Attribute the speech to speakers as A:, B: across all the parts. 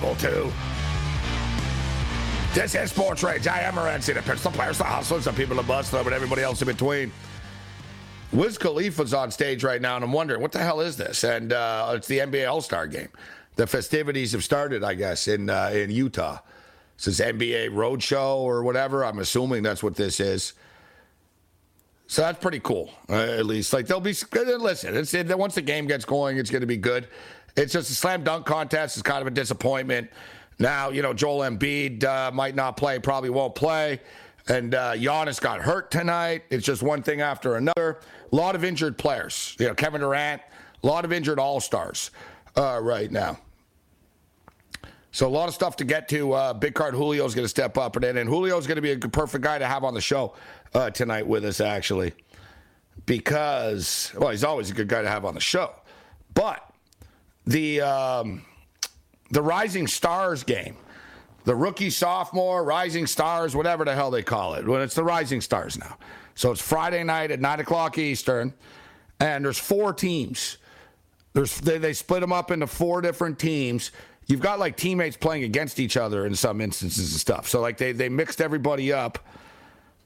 A: Level two. This is Sports Rage. I am Morency, the pistol players, the hustlers, the people bust them, and everybody else in between. Wiz Khalifa's on stage right now, and I'm wondering, what the hell is this? And uh, it's the NBA All Star game. The festivities have started, I guess, in uh, in Utah. This is NBA Roadshow or whatever. I'm assuming that's what this is. So that's pretty cool, uh, at least. Like they'll be listen. It's it, once the game gets going, it's going to be good. It's just a slam dunk contest. It's kind of a disappointment. Now you know Joel Embiid uh, might not play, probably won't play, and uh, Giannis got hurt tonight. It's just one thing after another. A lot of injured players. You know Kevin Durant. A lot of injured All Stars uh, right now. So a lot of stuff to get to. Uh, Big Card Julio's going to step up, and and Julio's going to be a perfect guy to have on the show uh, tonight with us, actually, because well, he's always a good guy to have on the show. But the um, the Rising Stars game, the rookie, sophomore, Rising Stars, whatever the hell they call it. Well, it's the Rising Stars now. So it's Friday night at nine o'clock Eastern, and there's four teams. There's they, they split them up into four different teams. You've got like teammates playing against each other in some instances and stuff. So like they they mixed everybody up.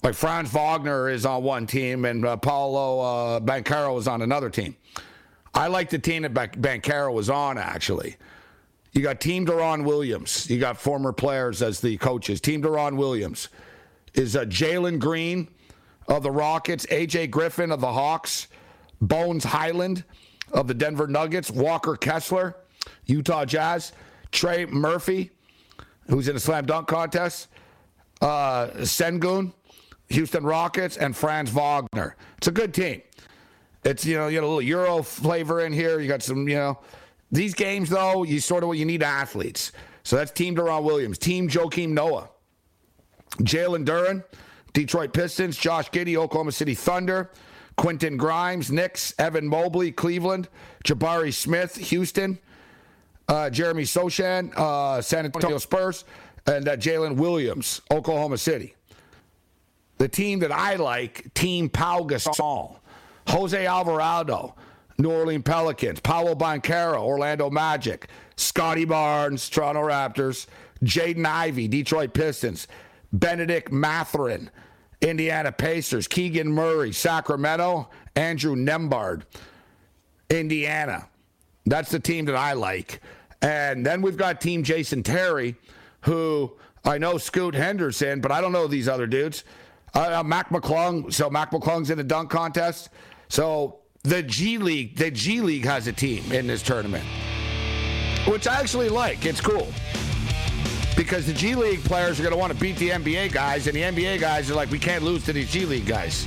A: Like Franz Wagner is on one team and uh, Paolo uh, Banchero is on another team. I like the team that Banchero was on, actually. You got Team Deron Williams. You got former players as the coaches. Team Deron Williams is uh, Jalen Green of the Rockets, AJ Griffin of the Hawks, Bones Hyland of the Denver Nuggets, Walker Kessler, Utah Jazz, Trey Murphy, who's in a slam dunk contest, uh, Sengun, Houston Rockets, and Franz Wagner. It's a good team. It's you know you got a little Euro flavor in here. You got some you know these games though. You sort of what you need athletes. So that's Team Deron Williams, Team Joakim Noah, Jalen Duren, Detroit Pistons, Josh Giddey, Oklahoma City Thunder, Quentin Grimes, Knicks, Evan Mobley, Cleveland, Jabari Smith, Houston, uh, Jeremy Sochan, uh, San Antonio Spurs, and uh, Jalen Williams, Oklahoma City. The team that I like, Team Pau Gasol. Jose Alvarado, New Orleans Pelicans, Paolo Banchero, Orlando Magic, Scottie Barnes, Toronto Raptors, Jaden Ivey, Detroit Pistons, Bennedict Mathurin, Indiana Pacers, Keegan Murray, Sacramento, Andrew Nembhard, Indiana. That's the team that I like. And then we've got Team Jason Terry, who I know Scoot Henderson, but I don't know these other dudes. Uh, uh Mac McClung. So Mac McClung's in the dunk contest. So the G League, the G League has a team in this tournament, which I actually like. It's cool because the G League players are going to want to beat the NBA guys, and the NBA guys are like, we can't lose to these G League guys.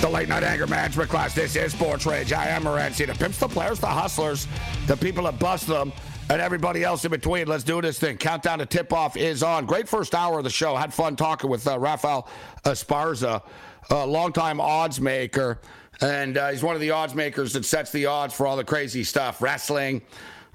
A: The late night anger management class. This is Sports Rage. I am Morency. The pimps, the players, the hustlers, the people that bust them, and everybody else in between. Let's do this thing. Countdown to tip off is on. Great first hour of the show. Had fun talking with uh, Rafael Esparza, a longtime odds maker. And uh, he's one of the odds makers that sets the odds for all the crazy stuff wrestling,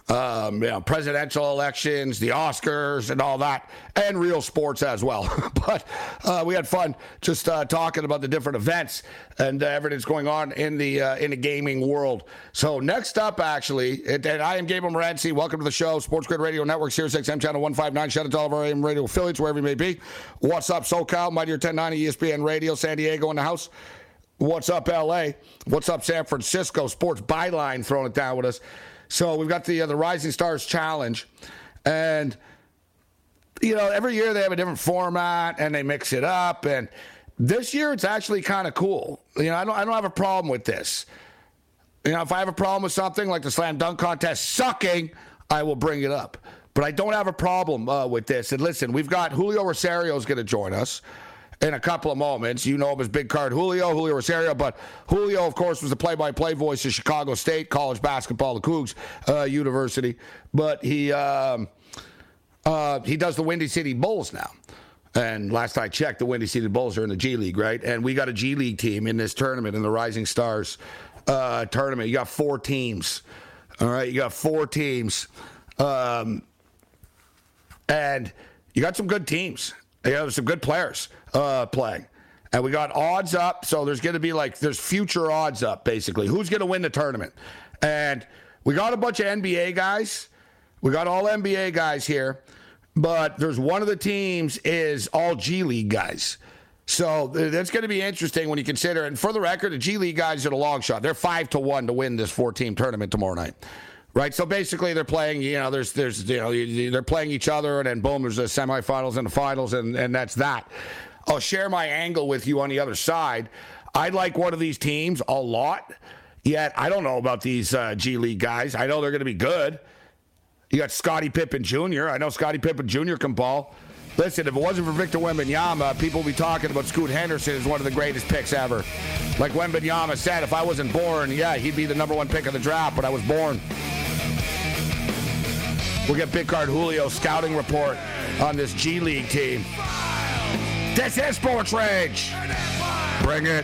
A: um, you know, presidential elections, the Oscars, and all that, and real sports as well. but uh, we had fun just uh, talking about the different events and uh, everything that's going on in the uh, in the gaming world. So next up, actually, and, and I am Gabriel Morency. Welcome to the show, Sports Grid Radio Network, Sirius XM Channel 159. Shout out to all of our AM radio affiliates, wherever you may be. What's up, SoCal, Mightier 1090 ESPN Radio, San Diego in the house. What's up, LA? What's up, San Francisco? Sports Byline throwing it down with us. So we've got the uh, the Rising Stars Challenge, and you know every year they have a different format and they mix it up. And this year it's actually kind of cool. You know I don't I don't have a problem with this. You know if I have a problem with something like the slam dunk contest sucking, I will bring it up. But I don't have a problem uh, with this. And listen, we've got Julio Rosario is going to join us in a couple of moments. You know him as Big Card Julio, Julio Rosario, but Julio, of course, was the play-by-play voice of Chicago State college basketball, the Cougs uh, University. But he um, uh, he does the Windy City Bulls now. And last I checked, the Windy City Bulls are in the G League, right? And we got a G League team in this tournament, in the Rising Stars uh, tournament. You got four teams. All right, you got four teams. Um, and you got some good teams. You have some good players uh, playing. And we got odds up. So there's going to be like, there's future odds up, basically. Who's going to win the tournament? And we got a bunch of NBA guys. We got all NBA guys here. But there's one of the teams is all G League guys. So that's going to be interesting when you consider. And for the record, the G League guys are a long shot. They're five to one to win this four-team tournament tomorrow night, right? So basically, they're playing. You know, there's there's you know they're playing each other, and then boom, there's the semifinals and the finals, and and that's that. I'll share my angle with you on the other side. I like one of these teams a lot. Yet I don't know about these uh, G League guys. I know they're going to be good. You got Scottie Pippen Jr. I know Scottie Pippen Jr. can ball. Listen, if it wasn't for Victor Wembanyama, people would be talking about Scoot Henderson as one of the greatest picks ever. Like Wembanyama said, if I wasn't born, yeah, he'd be the number one pick of the draft, but I was born. We'll get Big Card Julio's scouting report on this G League team. This is Sports Rage. Bring it.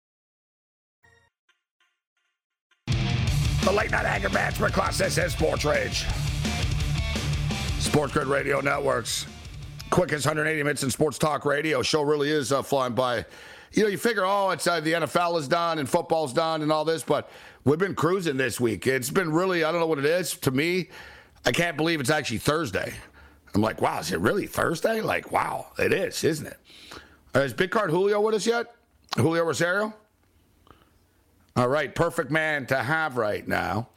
A: The late night anger management class. Is Sports Rage. Sports Grid Radio Networks. Quickest 180 minutes in sports talk radio. Show really is uh, flying by. You know, you figure, oh, it's uh, the NFL is done and football's done and all this, but we've been cruising this week. It's been really, I don't know what it is. To me, I can't believe it's actually Thursday. I'm like, wow, is it really Thursday? Like, wow, it is, isn't it? Is Big Card Julio with us yet? Julio Rosario? All right, perfect man to have right now.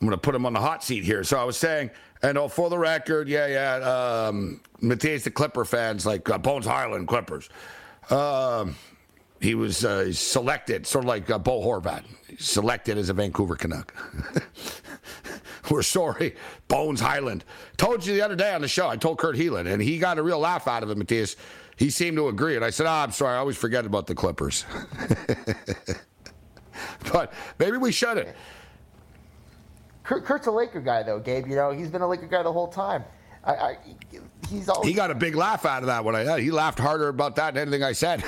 A: I'm going to put him on the hot seat here. So I was saying, and oh, for the record, yeah, yeah, um, Matthias, the Clipper fans, like uh, Bones Hyland Clippers. Um, he was uh, selected, sort of like uh, Bo Horvat, selected as a Vancouver Canuck. We're sorry, Bones Hyland. Told you the other day on the show, I told Kurt Helin, and he got a real laugh out of it, Matthias. He seemed to agree. And I said, oh, I'm sorry, I always forget about the Clippers. but maybe we shouldn't.
B: Kurt, Kurt's a Laker guy, though, Gabe. You know, he's been a Laker guy the whole time. I, I, he's always...
A: He got a big laugh out of that when I he laughed harder about that than anything I said.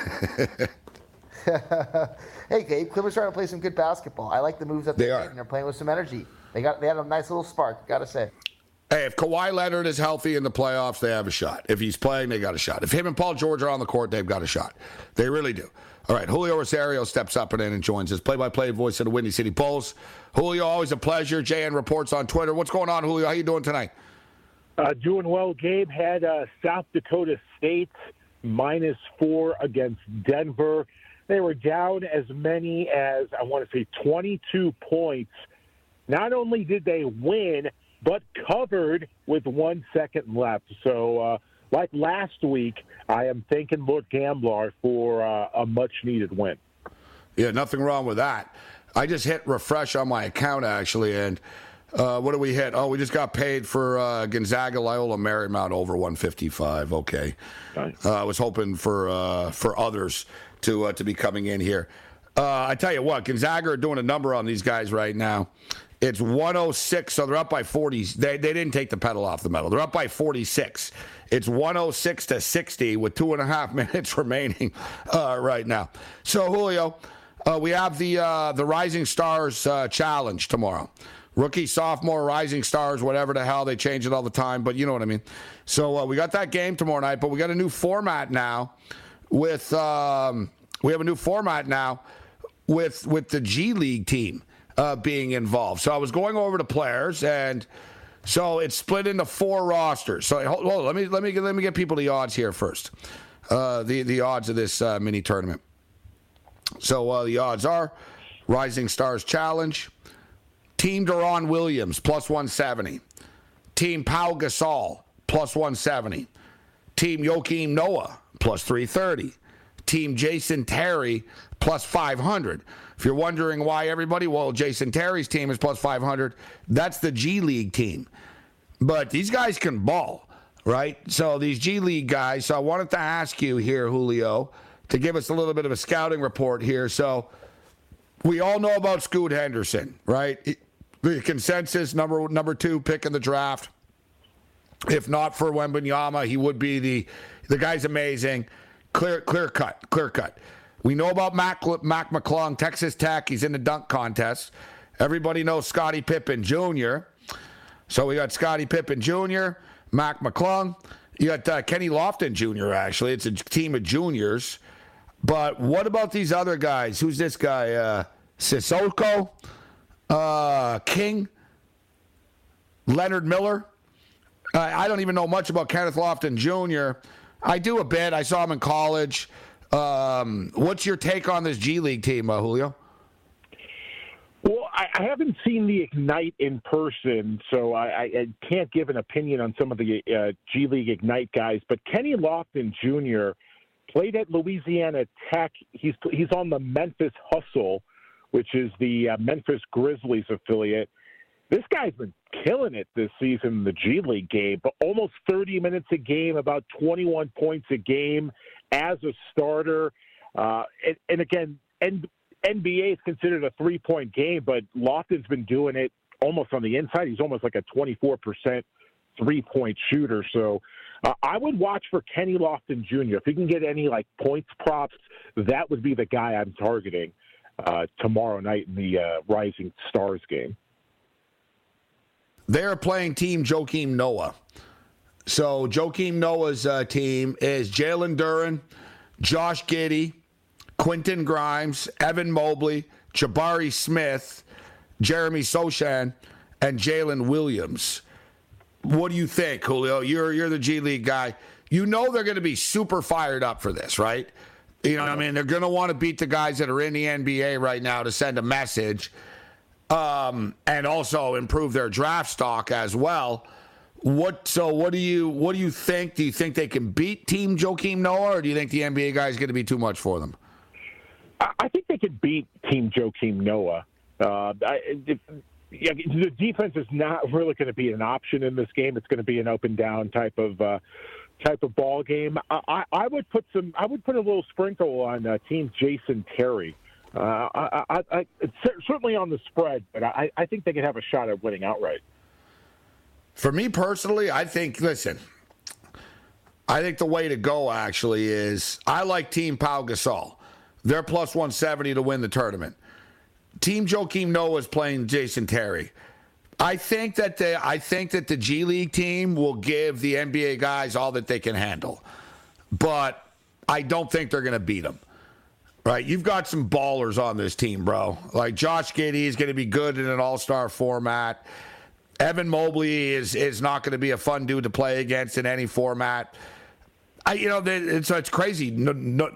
B: hey, Gabe, Clippers trying to play some good basketball. I like the moves that
A: they
B: they're
A: are.
B: making. They're playing with some energy. They got they had a nice little spark. Got to say.
A: Hey, if Kawhi Leonard is healthy in the playoffs, they have a shot. If he's playing, they got a shot. If him and Paul George are on the court, they've got a shot. They really do. All right, Julio Rosario steps up and in and joins us. Play-by-play voice of the Windy City Bulls. Julio, always a pleasure. JN reports on Twitter. What's going on, Julio? How you doing tonight?
C: Uh, doing well. Gabe had uh, South Dakota State minus four against Denver. They were down as many as, I want to say, 22 points. Not only did they win, but covered with one second left. So, uh, like last week, I am thanking Lord Gambler for uh, a much needed win.
A: Yeah, nothing wrong with that. I just hit refresh on my account, actually, and uh, what do we hit? Oh, we just got paid for uh, Gonzaga Loyola Marymount over 155. Okay,
C: Nice.
A: uh, I was hoping for uh, for others to uh, to be coming in here. Uh, I tell you what, Gonzaga are doing a number on these guys right now. It's 106, so they're up by 40. They, they didn't take the pedal off the metal. They're up by 46. It's 106 to 60 with two and a half minutes remaining uh, right now. So Julio, uh, we have the uh, the Rising Stars uh, Challenge tomorrow. Rookie, sophomore, Rising Stars, whatever the hell they change it all the time, but you know what I mean. So uh, we got that game tomorrow night, but we got a new format now. With um, we have a new format now with with the G League team uh, being involved. So I was going over the players, and so it's split into four rosters. So hold, hold let me let me let me get people the odds here first. Uh, the the odds of this uh, mini tournament. So uh, the odds are Rising Stars Challenge, Team Deron Williams plus 170, Team Pau Gasol plus 170, Team Joakim Noah plus 330, Team Jason Terry plus 500. If you're wondering why everybody, well, Jason Terry's team is plus 500. That's the G League team. But these guys can ball, right? So these G League guys. So I wanted to ask you here, Julio, to give us a little bit of a scouting report here. So we all know about Scoot Henderson, right? The consensus number number two pick in the draft. If not for Wembanyama, he would be the the guy's amazing. Clear clear cut, clear cut. We know about Mac, Mac McClung, Texas Tech. He's in the dunk contest. Everybody knows Scottie Pippen Jr. So we got Scottie Pippen Jr., Mac McClung. You got uh, Kenny Lofton Jr., actually. It's a team of juniors. But what about these other guys? Who's this guy? Uh, Cissoko, uh, King, Leonard Miller. Uh, I don't even know much about Kenneth Lofton Jr. I do a bit. I saw him in college. Um, what's your take on this G League team, uh, Julio?
C: Well, I, I haven't seen the Ignite in person, so I, I, can't give an opinion on some of the uh, G League Ignite guys. But Kenny Lofton Jr. played at Louisiana Tech. He's he's on the Memphis Hustle, which is the uh, Memphis Grizzlies affiliate. This guy's been killing it this season in the G League game, but almost 30 minutes a game, about 21 points a game as a starter. Uh, and, and again, and NBA is considered a three point game, but Lofton's been doing it almost on the inside. He's almost like a 24% three point shooter. So uh, I would watch for Kenny Lofton Jr. If he can get any like points props, that would be the guy I'm targeting uh, tomorrow night in the uh, Rising Stars game.
A: They're playing Team Joakim Noah. So Joakim Noah's uh, team is Jalen Duren, Josh Giddey, Quentin Grimes, Evan Mobley, Jabari Smith, Jeremy Sochan, and Jalen Williams. What do you think, Julio? You're you're the G League guy. You know they're going to be super fired up for this, right? You know, what I mean, they're going to want to beat the guys that are in the NBA right now to send a message, um, and also improve their draft stock as well. What so? What do you what do you think? Do you think they can beat Team Joakim Noah, or do you think the NBA guy is going to be too much for them?
C: I think they could beat Team Joakim Noah. Uh, I, the defense is not really going to be an option in this game. It's going to be an open down type of uh, type of ball game. I, I would put some. I would put a little sprinkle on uh, Team Jason Terry. Uh, I, I, I, certainly on the spread, but I, I think they could have a shot at winning outright.
A: For me personally, I think. Listen, I think the way to go actually is I like Team Pau Gasol. They're plus 170 to win the tournament. Team Joakim Noah is playing Jason Terry. I think that the I think that the G League team will give the NBA guys all that they can handle, but I don't think they're going to beat them. Right? You've got some ballers on this team, bro. Like Josh Giddey is going to be good in an All Star format. Evan Mobley is is not going to be a fun dude to play against in any format. I, you know, it's it's crazy. No, no,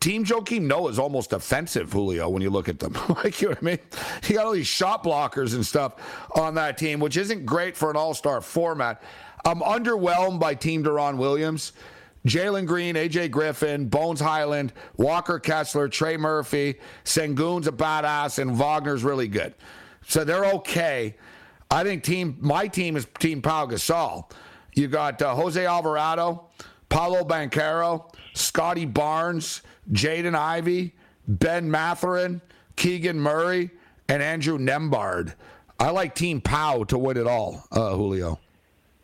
A: Team Joakim Noah is almost offensive, Julio, when you look at them. like, you know what I mean? You got all these shot blockers and stuff on that team, which isn't great for an all star format. I'm underwhelmed by Team Deron Williams. Jalen Green, AJ Griffin, Bones Hyland, Walker Kessler, Trey Murphy, Sengun's a badass, and Wagner's really good. So they're okay. I think team my team is Team Pau Gasol. You got uh, Jose Alvarado, Paolo Banchero, Scottie Barnes, Jaden Ivey, Ben Mathurin, Keegan Murray, and Andrew Nembhard. I like Team Pau to win it all, uh, Julio.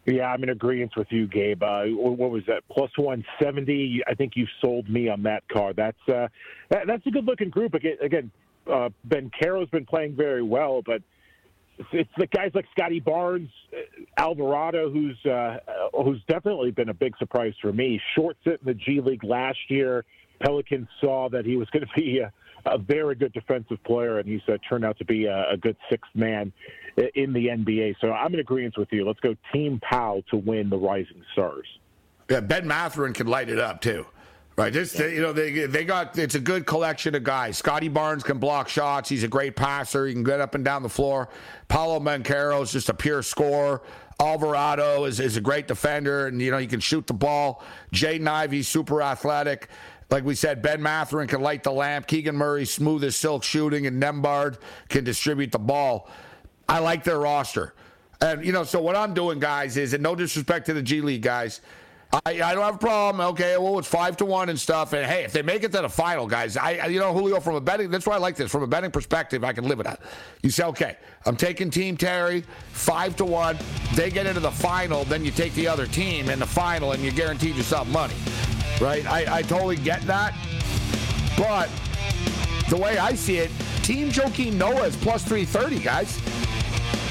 C: Yeah, I'm in agreement with you, Gabe. Uh, what was that? Plus 170. I think you sold me on that car. That's uh, that, that's a good looking group. Again, uh, Banchero's been playing very well, but it's, the guys like Scottie Barnes, uh, Alvarado, who's uh, who's definitely been a big surprise for me. Short sit in the G League last year. Pelicans saw that he was going to be a, a very good defensive player, and he's uh, turned out to be a, a good sixth man in the NBA. So I'm in agreement with you. Let's go Team Pau to win the Rising Stars.
A: Yeah, Ben Mathurin can light it up too. Right, this yeah. you know they they got it's a good collection of guys. Scottie Barnes can block shots. He's a great passer. He can get up and down the floor. Paolo Banchero is just a pure scorer. Alvarado is, is a great defender, and you know he can shoot the ball. Jaden Ivey, super athletic. Like we said, Ben Mathurin can light the lamp. Keegan Murray, smooth as silk shooting, and Nembhard can distribute the ball. I like their roster. And, you know, so what I'm doing, guys, is, and no disrespect to the G League guys, I, I don't have a problem. Okay, well, it's five to one and stuff. And hey, if they make it to the final, guys, I, you know, Julio, from a betting, that's why I like this. From a betting perspective, I can live with that. You say, okay, I'm taking Team Terry, five to one. They get into the final, then you take the other team in the final, and you guarantee yourself money right? I, I totally get that. But the way I see it, Team Joakim Noah is plus 330, guys.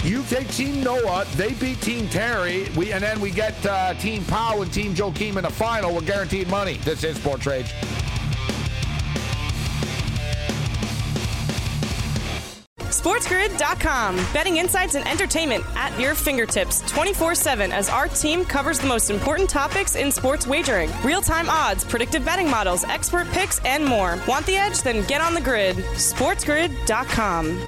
A: You take Team Noah, they beat Team Terry, we, and then we get uh, Team Powell and Team Joakim in the final. We're guaranteed money. This is Sports Rage.
D: SportsGrid.com. Betting insights and entertainment at your fingertips 24 7 as our team covers the most important topics in sports wagering real time odds, predictive betting models, expert picks, and more. Want the edge? Then get on the grid. SportsGrid.com.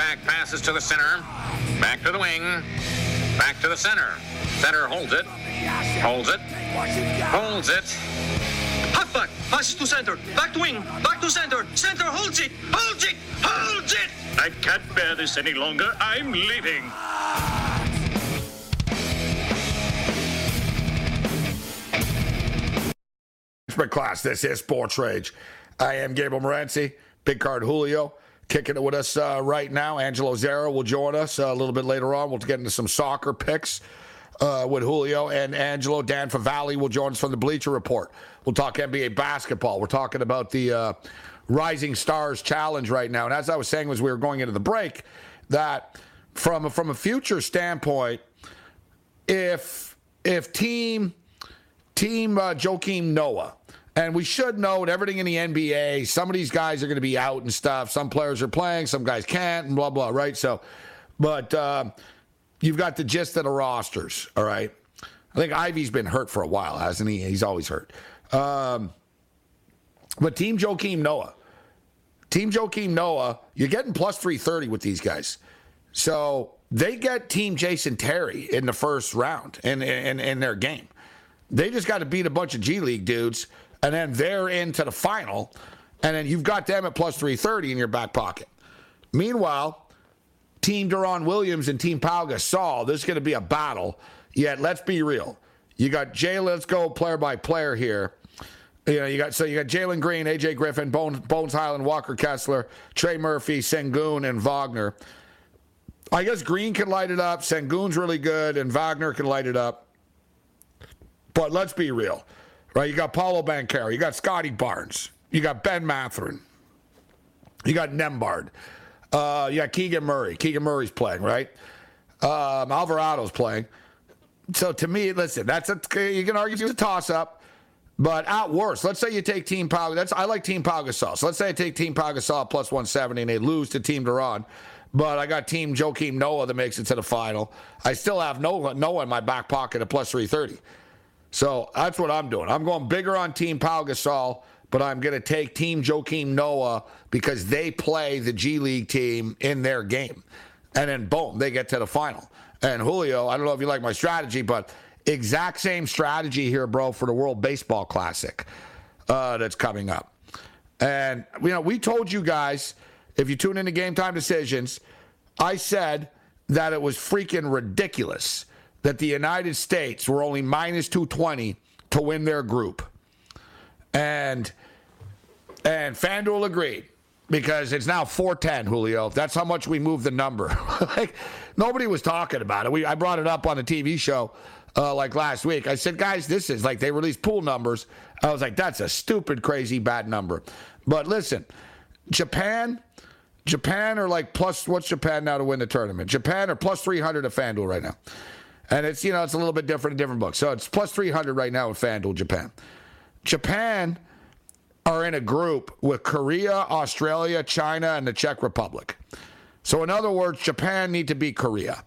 E: Halfback passes to the center. Back to the wing. Back to the center. Center holds it. Holds it. Holds it.
F: Halfback passes to center. Back to wing. Back to center. Center holds it. Holds it. Holds it.
G: I can't bear this any longer. I'm leaving.
A: class. This is Sports Rage. I am Gabriel Morency, Big Card Julio, kicking it with us uh, right now. Angelo Zara will join us uh, a little bit later on. We'll get into some soccer picks uh, with Julio and Angelo. Dan Favale will join us from the Bleacher Report. We'll talk NBA basketball. We're talking about the uh, Rising Stars Challenge right now. And as I was saying as we were going into the break, that from from a future standpoint, if if team team uh, Joakim Noah and we should note everything in the NBA, some of these guys are going to be out and stuff. Some players are playing, some guys can't, and blah, blah, right? So, but uh, you've got the gist of the rosters, all right? I think Ivey's been hurt for a while, hasn't he? He's always hurt. Um, but Team Joakim Noah, Team Joakim Noah, you're getting plus 330 with these guys. So they get Team Jason Terry in the first round in, in, in their game. They just got to beat a bunch of G League dudes and then they're into the final, and then you've got them at plus 330 in your back pocket. Meanwhile, Team Deron Williams and Team Pau Gasol, this is going to be a battle. Yet, let's be real. You got Jay, let's go player by player here. You know, you got so you got Jalen Green, AJ Griffin, Bones, Bones Hyland, Walker Kessler, Trey Murphy, Sengun, and Wagner. I guess Green can light it up. Sengun's really good, and Wagner can light it up. But let's be real right? You got Paolo Banchero, you got Scottie Barnes, you got Ben Mathurin, you got Nembhard, uh, you got Keegan Murray. Keegan Murray's playing, right? Um, Alvarado's playing. So to me, listen, that's a you can argue it's a toss up. But at worst, let's say you take Team Pau. That's I like Team Pau Gasol. So let's say I take Team Pau Gasol plus 170 and they lose to Team Deron. But I got Team Joakim Noah that makes it to the final. I still have Noah, Noah in my back pocket at plus 330. So that's what I'm doing. I'm going bigger on Team Pau Gasol, but I'm going to take Team Joakim Noah because they play the G League team in their game. And then, boom, they get to the final. And Julio, I don't know if you like my strategy, but exact same strategy here, bro, for the World Baseball Classic uh, that's coming up. And, you know, we told you guys, if you tune into Game Time Decisions, I said that it was freaking ridiculous that the United States were only minus 220 to win their group. And and FanDuel agreed because it's now 410, Julio. That's how much we moved the number. like nobody was talking about it. We I brought it up on the TV show uh, like last week. I said, guys, this is like they released pool numbers. I was like, that's a stupid, crazy, bad number. But listen, Japan, Japan are like plus. What's Japan now to win the tournament? Japan are plus 300 at FanDuel right now. And it's, you know, it's a little bit different in different books. So it's plus 300 right now with FanDuel Japan. Japan are in a group with Korea, Australia, China, and the Czech Republic. So, in other words, Japan need to beat Korea.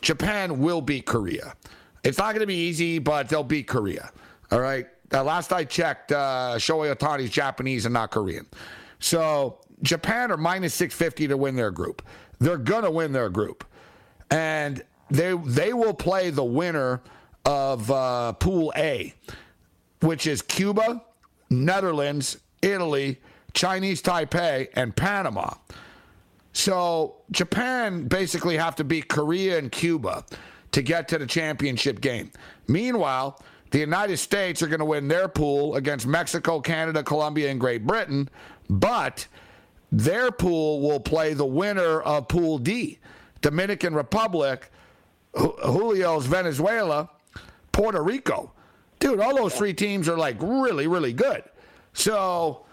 A: Japan will beat Korea. It's not going to be easy, but they'll beat Korea. All right. Uh, last I checked, uh, Shohei Ohtani's Japanese and not Korean. So, Japan are minus 650 to win their group. They're going to win their group. And they they will play the winner of uh, Pool A, which is Cuba, Netherlands, Italy, Chinese Taipei, and Panama. So Japan basically have to beat Korea and Cuba to get to the championship game. Meanwhile, the United States are going to win their pool against Mexico, Canada, Colombia, and Great Britain, but their pool will play the winner of Pool D, Dominican Republic, Julio's Venezuela, Puerto Rico. dude, all those three teams are like really, really good. So,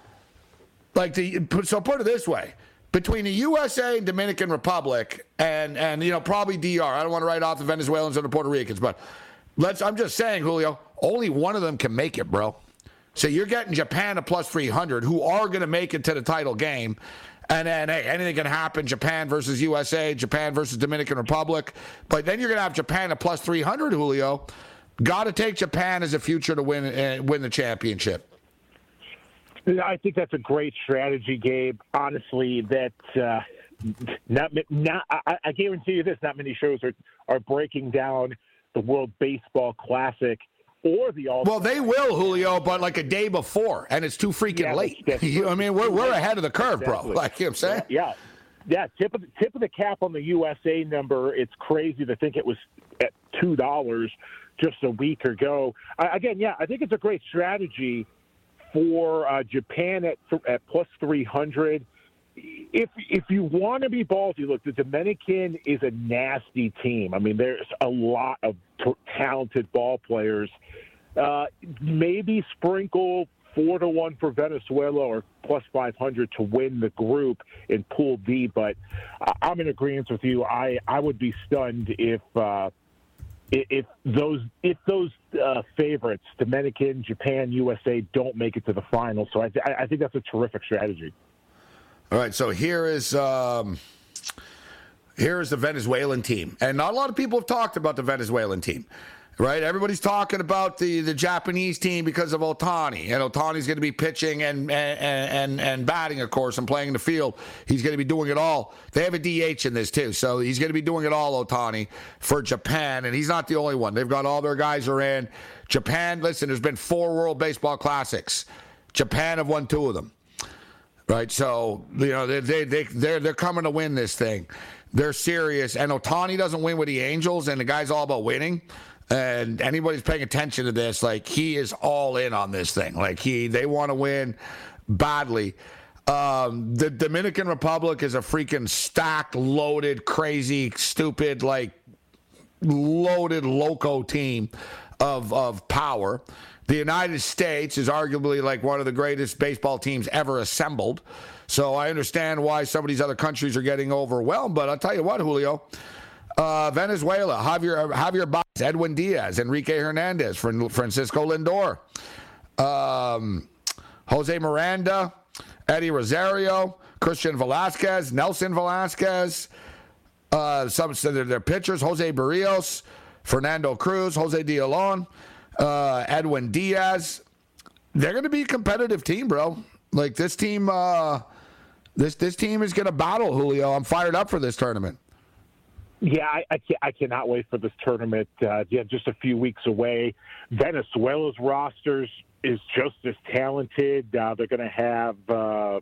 A: like the so put it this way: between the USA and Dominican Republic, and and you know probably DR. I don't want to write off the Venezuelans or the Puerto Ricans, but let's. I'm just saying, Julio. Only one of them can make it, bro. So you're getting Japan a plus 300, who are going to make it to the title game. And then, hey, anything can happen. Japan versus USA, Japan versus Dominican Republic. But then you're going to have Japan a plus 300, Julio. Got to take Japan as a future to win uh, win the championship.
C: I think that's a great strategy, Gabe. Honestly, that uh, not not I, I guarantee you this: not many shows are are breaking down the World Baseball Classic or the All.
A: Well, they will, Julio, but like a day before, and it's too freaking
C: Yeah,
A: late.
C: that's-
A: You I mean, we're we're ahead of the curve,
C: Exactly.
A: bro. Like you know what I'm saying.
C: Yeah. Yeah, tip of the, tip of the cap on the USA number. It's crazy to think it was at two dollars just a week ago. I, again, yeah, I think it's a great strategy for uh, Japan at at plus three hundred. If if you want to be ballsy, look, the Dominican is a nasty team. I mean, there's a lot of t- talented ball players. Uh, maybe sprinkle four to one for Venezuela or plus 500 to win the group in Pool D. But I'm in agreement with you. I, I would be stunned if uh, if those if those uh, favorites, Dominican, Japan, USA, don't make it to the final. So I, th- I think that's a terrific strategy.
A: All right, so here is um, here is the Venezuelan team, and not a lot of people have talked about the Venezuelan team. Right, everybody's talking about the, the Japanese team because of Otani, and Otani's going to be pitching and, and and and batting, of course, and playing in the field. He's going to be doing it all. They have a DH in this too, so he's going to be doing it all. Otani for Japan, and he's not the only one. They've got all their guys are in Japan. Listen, there's been four World Baseball Classics. Japan have won two of them. Right, so you know they they they they're they're coming to win this thing. They're serious, and Otani doesn't win with the Angels, and the guy's all about winning. And anybody's paying attention to this, like he is all in on this thing. Like he, they want to win badly. Um, the Dominican Republic is a freaking stacked, loaded, crazy, stupid, like loaded loco team of of power. The United States is arguably like one of the greatest baseball teams ever assembled. So I understand why some of these other countries are getting overwhelmed. But I'll tell you what, Julio, uh, Venezuela, Javier Javier Baez, Edwin Diaz, Enrique Hernandez, Fran- Francisco Lindor, um, Jose Miranda, Eddie Rosario, Christian Velasquez, Nelson Velasquez. Uh, some of their, pitchers: Jose Berrios, Fernando Cruz, Jose De Leon, uh, Edwin Diaz. They're going to be a competitive team, bro. Like this team, uh, this this team is going to battle Julio. I'm fired up for this tournament.
C: Yeah, I, I, I cannot wait for this tournament. Uh, yeah, just a few weeks away. Venezuela's rosters is just as talented. Uh, they're going to have. Uh,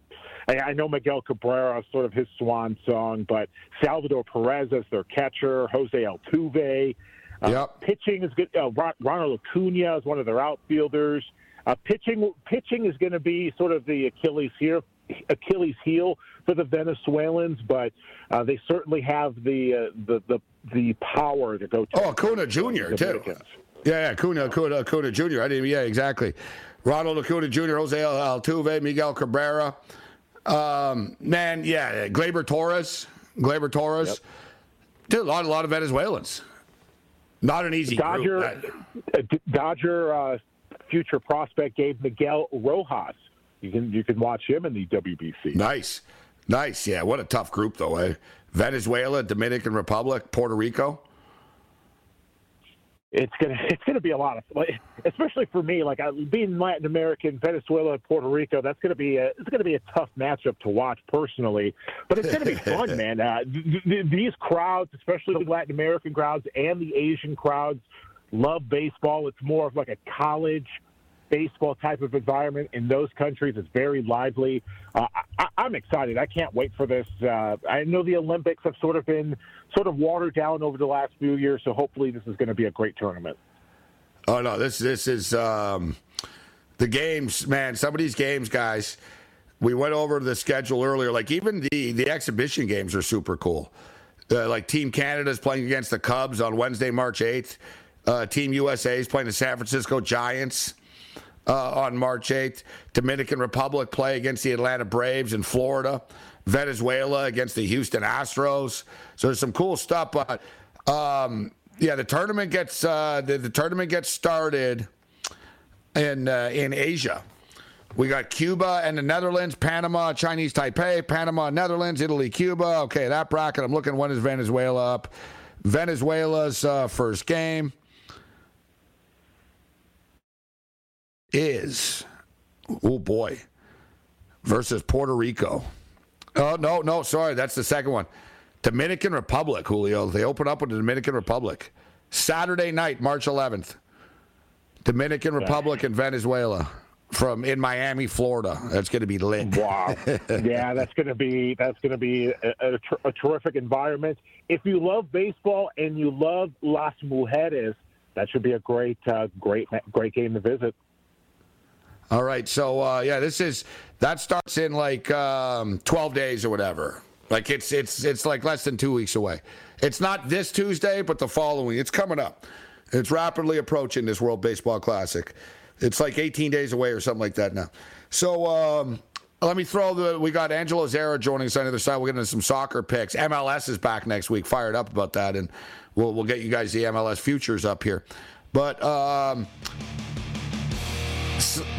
C: I, I know Miguel Cabrera, sort of his swan song, but Salvador Perez as their catcher, Jose Altuve. Uh, Pitching is good. Uh, Ron- Ronald Acuna is one of their outfielders. Uh, pitching pitching is going to be sort of the Achilles heel Achilles heel for the Venezuelans, but uh, they certainly have the, uh, the the the power to go. To
A: Oh, Acuna Jr. too. Yeah, yeah, Acuna, Acuna, Acuna Jr. I didn't. Yeah, exactly. Ronald Acuna Jr., Jose Altuve, Miguel Cabrera. Um, man, yeah, Gleyber Torres, Gleyber Torres. Dude, a lot, a lot of Venezuelans. Not an easy
C: Dodger
A: group.
C: uh, Dodger uh, future prospect Gabe Miguel Rojas. You can you can watch him in the WBC.
A: Nice, nice. Yeah, what a tough group though. Eh? Venezuela, Dominican Republic, Puerto Rico.
C: It's gonna it's gonna be a lot of, like, especially for me. Like I, being Latin American, Venezuela, Puerto Rico. That's gonna be a it's gonna be a tough matchup to watch personally. But it's gonna be fun, man. Uh, th- th- these crowds, especially the Latin American crowds and the Asian crowds, love baseball. It's more of like a college baseball type of environment in those countries. It's very lively. Uh, I, I'm excited. I can't wait for this. Uh, I know the Olympics have sort of been sort of watered down over the last few years, so hopefully this is going to be a great tournament.
A: Oh no, this this is um, the games, man. Some of these games, guys. We went over the schedule earlier. Like even the the exhibition games are super cool. Uh, like Team Canada is playing against the Cubs on Wednesday, March eighth. Uh, Team USA is playing the San Francisco Giants uh, on March 8th. Dominican Republic play against the Atlanta Braves in Florida. Venezuela against the Houston Astros. So there's some cool stuff. But um, yeah, the tournament gets uh, the, the, tournament gets started in uh, in Asia. We got Cuba and the Netherlands, Panama, Chinese Taipei, Panama, Netherlands, Italy, Cuba. Okay, that bracket. I'm looking. When is Venezuela up? Venezuela's uh, first game is oh boy versus Puerto Rico. Oh no, no, sorry, that's the second one. Dominican Republic, Julio. They open up with the Dominican Republic. Saturday night, March 11th. Dominican Republic and Venezuela from in Miami, Florida. That's going to be lit.
C: Wow. yeah, that's going to be that's going to be a, a, a, terrific environment. If you love baseball and you love Las Mujeres, that should be a great uh, great great game to visit.
A: All right, so uh, yeah, this is that starts in like um, 12 days or whatever. Like it's it's it's like less than two weeks away. It's not this Tuesday, but the following. It's coming up. It's rapidly approaching this World Baseball Classic. It's like 18 days away or something like that now. So um, let me throw the. We got Angelo Zara joining us on the other side. We'll get into some soccer picks. MLS is back next week. Fired up about that, and we'll we'll get you guys the MLS futures up here. But um,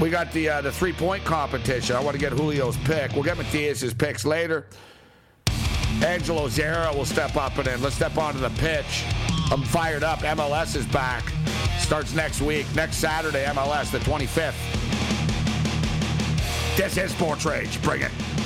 A: we got the uh, the three point competition. I want to get Julio's pick. We'll get Matthias's picks later. Angelo Zara will step up and then let's step onto the pitch. I'm fired up. MLS is back. Starts next week, next Saturday. MLS, the 25th. This is Sports Rage. Bring it.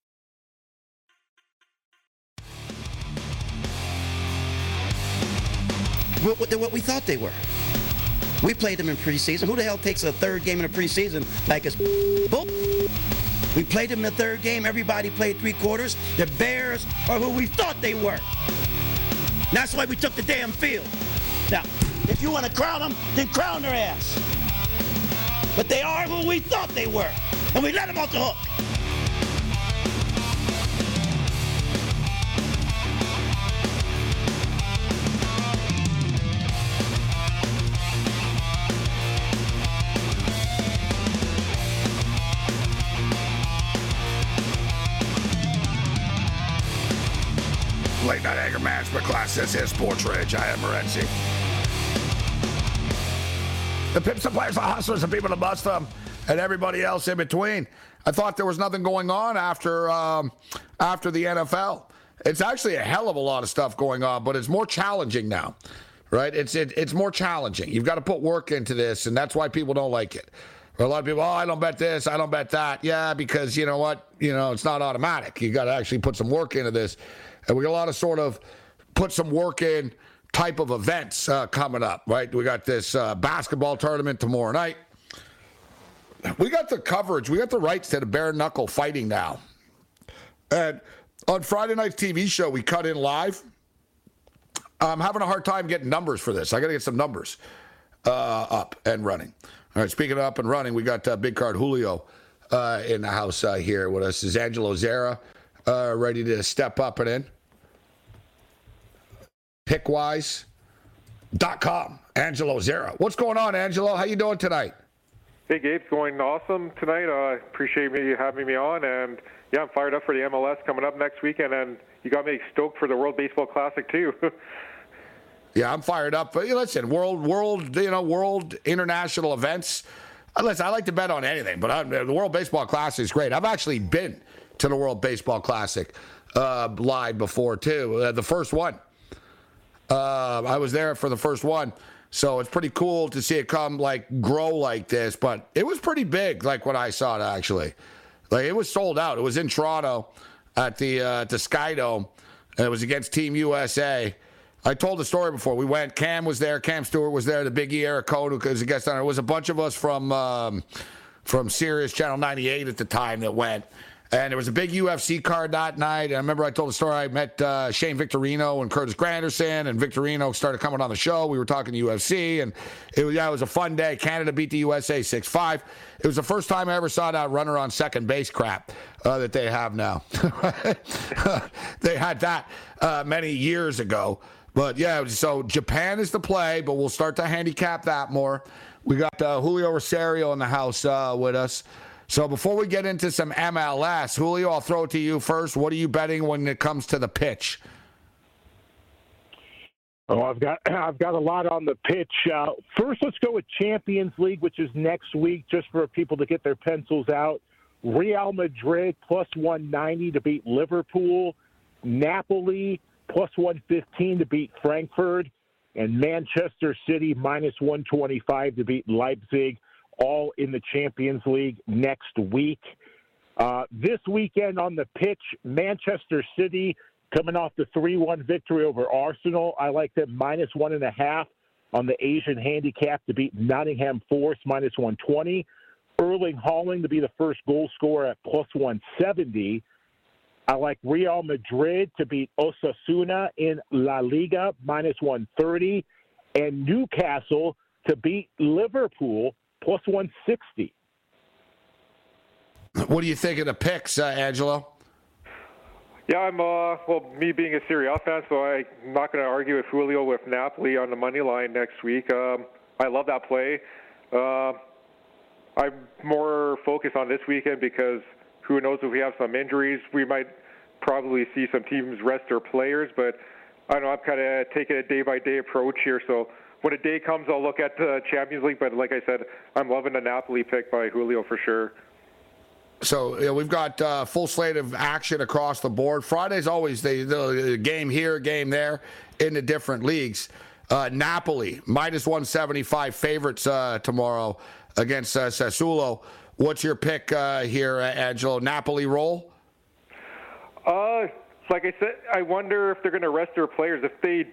H: They're what we thought they were. We played them in preseason. Who the hell takes a third game in a preseason like us? We played them in the third game. Everybody played three quarters. The Bears are who we thought they were. And that's why we took the damn field. Now, if you want to crown them, then crown their ass. But they are who we thought they were. And we let them off the hook.
A: Late Night Anger Management class. This is Sports Rage. I am Morency. The pimps, the players, the hustlers, the people that bust them, and everybody else in between. I thought there was nothing going on after um, after the NFL. It's actually a hell of a lot of stuff going on, but it's more challenging now, right? It's it, it's more challenging. You've got to put work into this, and that's why people don't like it. A lot of people, oh, I don't bet this, I don't bet that. Yeah, because you know what? You know, it's not automatic. You got to actually put some work into this. And we got a lot of sort of put some work in type of events uh, coming up, right? We got this uh, basketball tournament tomorrow night. We got the coverage, we got the rights to the bare knuckle fighting now. And on Friday night's TV show, we cut in live. I'm having a hard time getting numbers for this. I got to get some numbers uh, up and running. All right, speaking of up and running, we got uh, big card Julio uh, in the house uh, here with us. Is Angelo Zara uh, ready to step up and in? Pickwise.com. Angelo Zara. What's going on, Angelo? How you doing tonight?
I: Hey, Gabe. Going awesome tonight. I uh, appreciate me having me on, and yeah, I'm fired up for the MLS coming up next weekend, and you got me stoked for the World Baseball Classic too.
A: Yeah, I'm fired up. But listen, world, world, you know, world international events. Uh, listen, I like to bet on anything, but I, the World Baseball Classic is great. I've actually been to the World Baseball Classic uh, live before too. Uh, the first one, uh, I was there for the first one, so it's pretty cool to see it come like grow like this. But it was pretty big, like when I saw it actually. Like it was sold out. It was in Toronto at the uh, at the Sky Dome, and it was against Team USA. I told the story before. We went. Cam was there. Cam Stewart was there. The Big E Eric Code, was a guest on it. was a bunch of us from um, from Sirius Channel 98 at the time that went. And there was a big UFC card that night. And I remember I told the story. I met uh, Shane Victorino and Curtis Granderson, and Victorino started coming on the show. We were talking to UFC, and it was, yeah, it was a fun day. Canada beat the USA 6 5. It was the first time I ever saw that runner on second base crap uh, that they have now. they had that uh, many years ago. But yeah, so Japan is the play, but we'll start to handicap that more. We got uh, Julio Rosario in the house uh, with us. So before we get into some MLS, Julio, I'll throw it to you first. What are you betting when it comes to the pitch?
C: Oh, I've got I've got a lot on the pitch. Uh, first, let's go with Champions League, which is next week, just for people to get their pencils out. Real Madrid plus 190 to beat Liverpool. Napoli plus 115 to beat Frankfurt, and Manchester City minus 125 to beat Leipzig, all in the Champions League next week. Uh, this weekend on the pitch, Manchester City coming off the 3 1 victory over Arsenal. I like them minus one and a half on the Asian handicap to beat Nottingham Forest minus 120. Erling Haaland to be the first goal scorer at plus 170. I like Real Madrid to beat Osasuna in La Liga minus 130, and Newcastle to beat Liverpool plus 160.
A: What do you think of the picks, uh, Angelo?
I: Yeah, I'm uh, well. Me being a Serie A fan, so I'm not going to argue with Julio with Napoli on the money line next week. Um, I love that play. Uh, I'm more focused on this weekend because who knows if we have some injuries, we might probably see some teams rest their players. But I don't know. I'm kind of taking a day by day approach here. So when a day comes, I'll look at the Champions League. But like I said, I'm loving the Napoli pick by Julio for sure.
A: So you know, we've got uh, full slate of action across the board. Friday's always the, the game here, game there in the different leagues. Uh, Napoli minus 175 favorites uh, tomorrow against uh, Sassuolo. What's your pick uh, here, Angelo? Napoli roll?
I: Uh, like I said, I wonder if they're going to rest their players. If they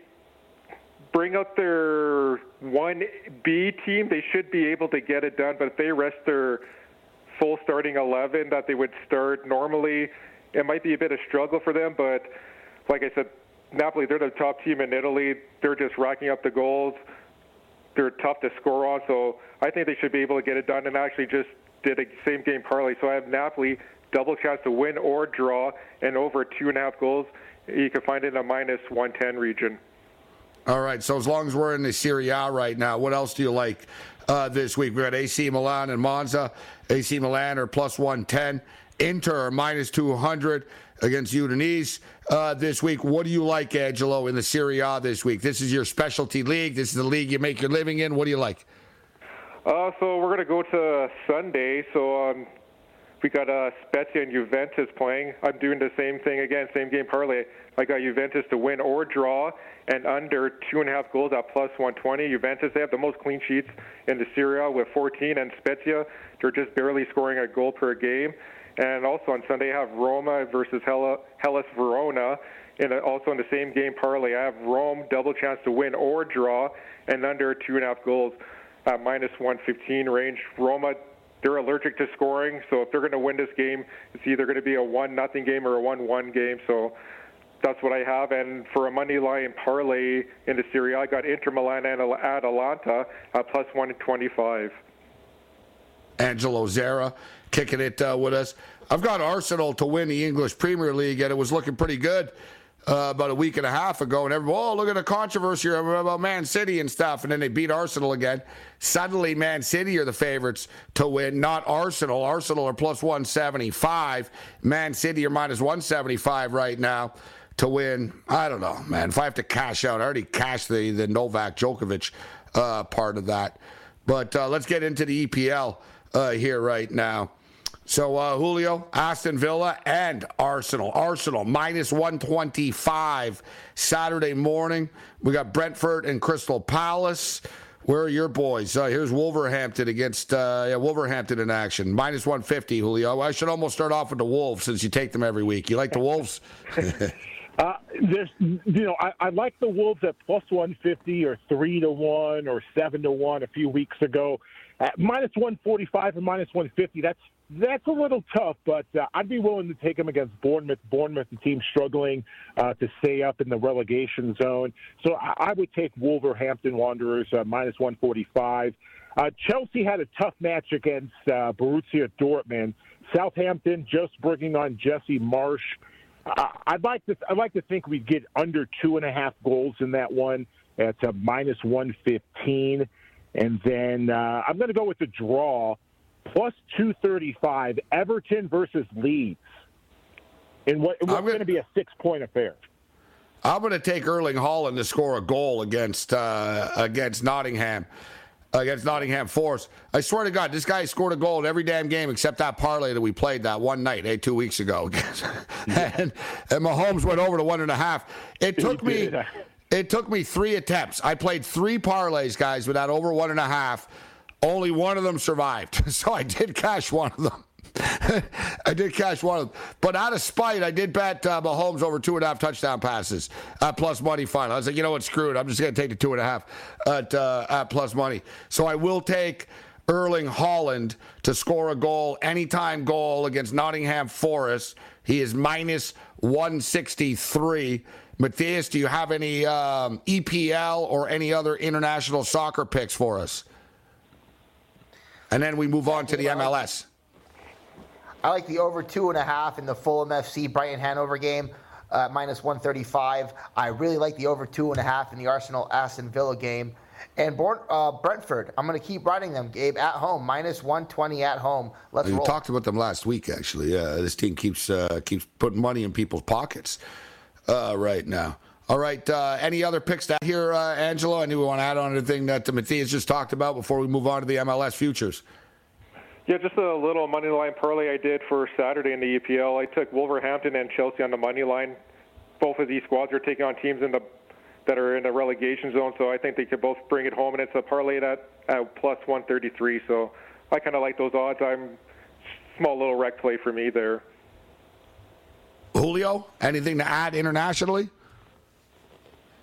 I: bring out their 1B team, they should be able to get it done. But if they rest their full starting 11 that they would start normally, it might be a bit of struggle for them. But like I said, Napoli, they're the top team in Italy. They're just racking up the goals. They're tough to score on, so I think they should be able to get it done. And actually, just did a same game parlay. So I have Napoli double chance to win or draw, and over two and a half goals. You can find it in a minus 110 region.
A: All right. So as long as we're in the Serie A right now, what else do you like uh, this week? We got AC Milan and Monza. AC Milan are plus 110. Inter are minus 200 against Udinese uh, this week. What do you like, Angelo, in the Serie A this week? This is your specialty league. This is the league you make your living in. What do you like?
I: Uh, so we're going to go to Sunday. So um, we got uh, Spezia and Juventus playing. I'm doing the same thing again, same game parlay. I got Juventus to win or draw and under two and a half goals at plus 120. Juventus, they have the most clean sheets in the Serie A with 14, and Spezia, they're just barely scoring a goal per game. And also on Sunday, I have Roma versus Hellas Verona. And also in the same game parlay, I have Rome double chance to win or draw and under two and a half goals at minus 115 range. Roma, they're allergic to scoring, so if they're going to win this game, it's either going to be a one nothing game or a one one game. So that's what I have. And for a money line parlay in the Serie I got Inter Milan and Atalanta at plus 125.
A: Angelo Zara kicking it uh, with us. I've got Arsenal to win the English Premier League, and it was looking pretty good uh, about a week and a half ago. And everyone, oh, look at the controversy about Man City and stuff. And then they beat Arsenal again. Suddenly, Man City are the favorites to win, not Arsenal. Arsenal are plus 175. Man City are minus 175 right now to win. I don't know, man. If I have to cash out, I already cashed the, the Novak Djokovic uh, part of that. But uh, let's get into the EPL uh, here right now. So uh, Julio, Aston Villa, and Arsenal. Arsenal minus 125 Saturday morning. We got Brentford and Crystal Palace. Where are your boys? Uh, here's Wolverhampton against uh, yeah, Wolverhampton in action. Minus 150, Julio. I should almost start off with the Wolves since you take them every week. You like the Wolves?
C: Uh, there's, you know, I, I like the Wolves at plus 150 or three to one or seven to one a few weeks ago. At minus 145 and minus 150, that's that's a little tough, but uh, I'd be willing to take them against Bournemouth. Bournemouth, the team struggling uh, to stay up in the relegation zone. So I, I would take Wolverhampton Wanderers uh, minus 145. Uh, Chelsea had a tough match against uh, Borussia Dortmund. Southampton just bringing on Jesse Marsch. I'd like to I'd like to think we'd get under two and a half goals in that one at a minus one fifteen, and then uh, I'm going to go with the draw plus two thirty five. Everton versus Leeds, and what what's going to be a six point affair.
A: I'm going to take Erling Haaland to score a goal against uh, against Nottingham against Nottingham Forest. I swear to God, this guy scored a goal in every damn game except that parlay that we played that one night, hey, two weeks ago. and, and Mahomes went over to one and a half. It took me. It took me three attempts. I played three parlays, guys, with that over one and a half. Only one of them survived. So I did cash one of them. I did catch one of them. But out of spite, I did bet uh, Mahomes over two and a half touchdown passes at plus money final. I was like, you know what, screw it. I'm just going to take the two and a half at, uh, at plus money. So I will take Erling Haaland to score a goal, anytime goal against Nottingham Forest. He is minus 163. Matthias, do you have any um, EPL or any other international soccer picks for us? And then we move on to the MLS.
B: I like the over two and a half in the Fulham FC Brighton Hanover game. Uh, minus 135. I really like the over two and a half in the Arsenal Aston Villa game. And Born, uh, Brentford, I'm going to keep riding them, Gabe, at home, minus 120 at home. Let's
A: We
B: roll.
A: talked about them last week, actually. Yeah, this team keeps uh, keeps putting money in people's pockets uh, right now. All right, uh, any other picks down here, uh, Angelo? knew we want to add on anything that Matthias just talked about before we move on to the MLS futures?
I: Yeah, just a little money line parlay I did for Saturday in the EPL. I took Wolverhampton and Chelsea on the money line. Both of these squads are taking on teams in the that are in the relegation zone, so I think they could both bring it home. And it's a parlay at, at plus 133. So I kind of like those odds. I'm small little rec play for me there.
A: Julio, anything to add internationally?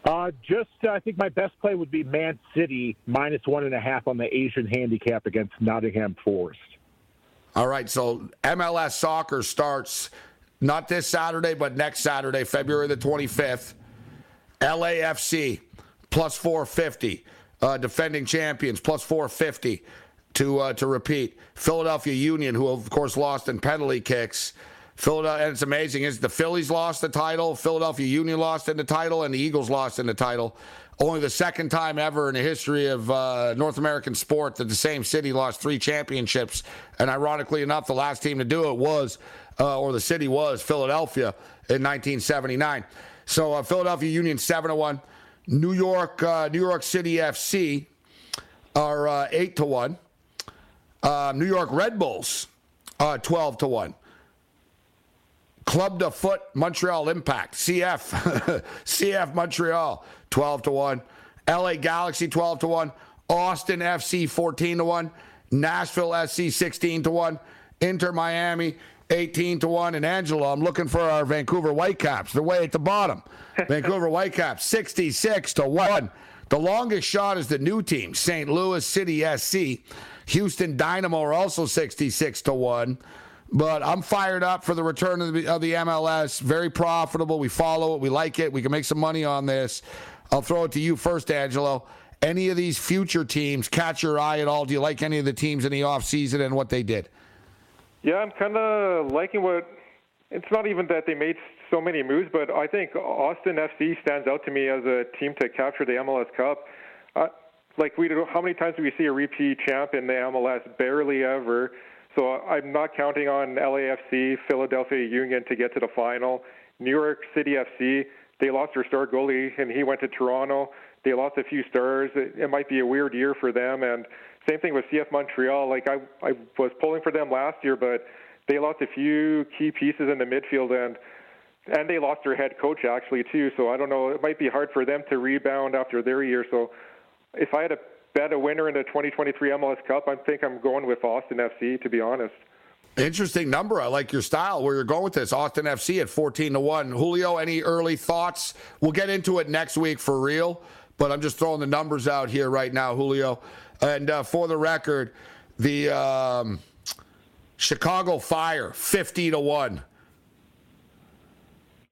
C: Uh, just, uh, I think my best play would be Man City minus one and a half on the Asian handicap against Nottingham Forest.
A: All right, so MLS soccer starts not this Saturday, but next Saturday, February the 25th. LAFC plus 450, uh, defending champions plus 450 to uh, to repeat. Philadelphia Union, who of course lost in penalty kicks. Philadelphia, and it's amazing is the Phillies lost the title, Philadelphia Union lost in the title, and the Eagles lost in the title. Only the second time ever in the history of uh, North American sport that the same city lost three championships. And ironically enough, the last team to do it was, uh, or the city was, Philadelphia in 1979. So uh, Philadelphia Union seven to one, New York uh, New York City FC are uh, eight to one, uh, New York Red Bulls twelve to one. Club de Foot Montreal Impact, CF, CF Montreal, 12 to 1. LA Galaxy, 12 to 1. Austin FC, 14 to 1. Nashville SC, 16 to 1. Inter Miami, 18 to 1. And Angelo, I'm looking for our Vancouver Whitecaps. They're way at the bottom. Vancouver Whitecaps, 66 to 1. The longest shot is the new team, St. Louis City SC. Houston Dynamo are also 66 to 1. But I'm fired up for the return of the, of the MLS. Very profitable. We follow it. We like it. We can make some money on this. I'll throw it to you first, Angelo. Any of these future teams catch your eye at all? Do you like any of the teams in the offseason and what they did?
I: Yeah, I'm kind of liking what. It's not even that they made so many moves, but I think Austin FC stands out to me as a team to capture the MLS Cup. Uh, like we, how many times do we see a repeat champ in the MLS? Barely ever. So I'm not counting on LAFC, Philadelphia Union to get to the final. New York City FC, they lost their star goalie and he went to Toronto. They lost a few stars. It, it might be a weird year for them. And same thing with CF Montreal. Like I, I was pulling for them last year, but they lost a few key pieces in the midfield and and they lost their head coach actually too. So I don't know. It might be hard for them to rebound after their year. So if I had to bet a winner in the 2023 MLS Cup, I think I'm going with Austin FC. To be honest.
A: Interesting number. I like your style where you're going with this. Austin FC at 14 to 1. Julio, any early thoughts? We'll get into it next week for real, but I'm just throwing the numbers out here right now, Julio. And uh, for the record, the um, Chicago Fire 50 to 1.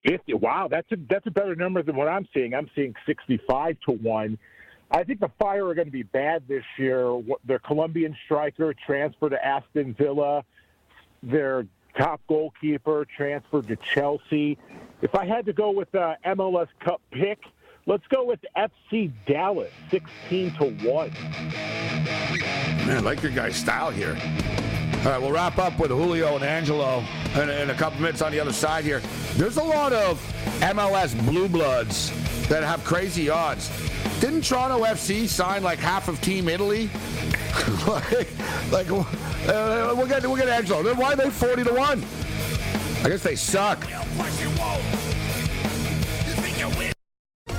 C: 50. Wow, that's a that's a better number than what I'm seeing. I'm seeing 65 to 1. I think the Fire are going to be bad this year. Their Colombian striker transferred to Aston Villa. Their top goalkeeper transferred to Chelsea. If I had to go with the MLS Cup pick, let's go with FC Dallas, 16 to 1.
A: Man, I like your guy's style here. All right, we'll wrap up with Julio and Angelo in, in a couple minutes on the other side here. There's a lot of MLS blue bloods that have crazy odds. Didn't Toronto FC sign like half of Team Italy? like, like uh, we'll get we'll get Angelo. Why are they forty to one? I guess they suck.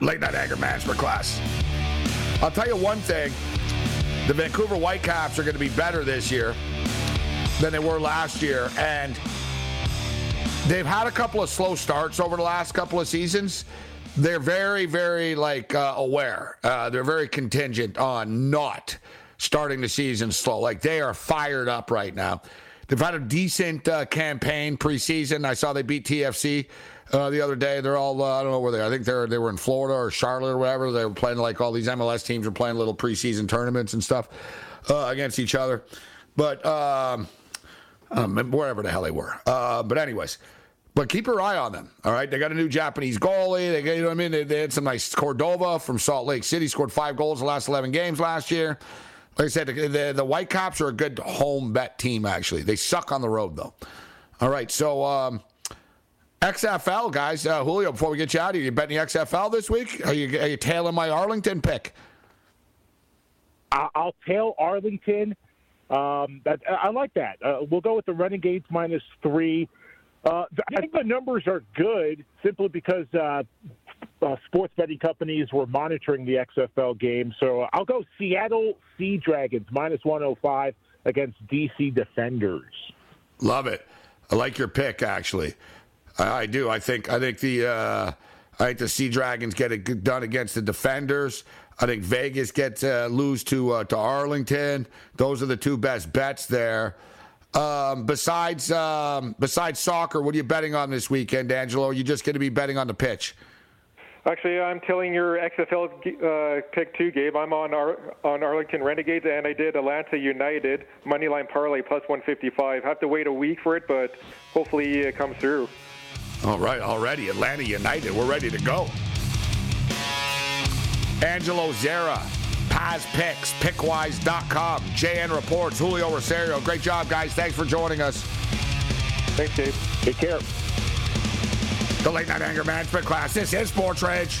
A: Late night anger management class. I'll tell you one thing the Vancouver Whitecaps are going to be better this year than they were last year. And they've had a couple of slow starts over the last couple of seasons. They're very, very like uh, aware. Uh, they're very contingent on not starting the season slow. Like they are fired up right now. they've had a decent uh, campaign preseason. I saw they beat TFC uh, the other day. They're all uh, I don't know where they. Are. I think they're they were in Florida or Charlotte or whatever. They were playing like all these MLS teams were playing little preseason tournaments and stuff uh, against each other. But um, um, wherever the hell they were. Uh, but anyways. But keep your eye on them. All right, they got a new Japanese goalie. They got, you know what I mean. They, they had some nice Cordova from Salt Lake City. Scored five goals the last eleven games last year. Like I said, the, the, the are a good home bet team. Actually, they suck on the road though. All right, so um, XFL guys, uh, Julio. Before we get you out of here, you betting the XFL this week? Are you are you tailing my Arlington pick?
C: I'll tail Arlington. Um, that, I like that. Uh, we'll go with the running Renegades minus three. Uh, I think the numbers are good simply because uh, uh, sports betting companies were monitoring the XFL game. So I'll go Seattle Sea Dragons minus 105 against DC Defenders.
A: Love it. I like your pick actually. I, I do. I think I think the uh, I think the Sea Dragons get it done against the Defenders. I think Vegas gets uh, lose to uh, to Arlington. Those are the two best bets there. Um, besides um, besides soccer, what are you betting on this weekend, Angelo? Are you just going to be betting on the pitch?
I: Actually, I'm telling your XFL uh, pick too, Gabe. I'm on Ar- on Arlington Renegades, and I did Atlanta United moneyline parlay plus 155. Have to wait a week for it, but hopefully it comes through.
A: All right, already Atlanta United. We're ready to go. Angelo Zara, Paz Picks, Pickwise.com, JN Reports, Julio Rosario. Great job, guys. Thanks for joining us.
I: Thanks, Dave.
C: Take care.
A: The Late Night Anger Management class. This is Sports Rage.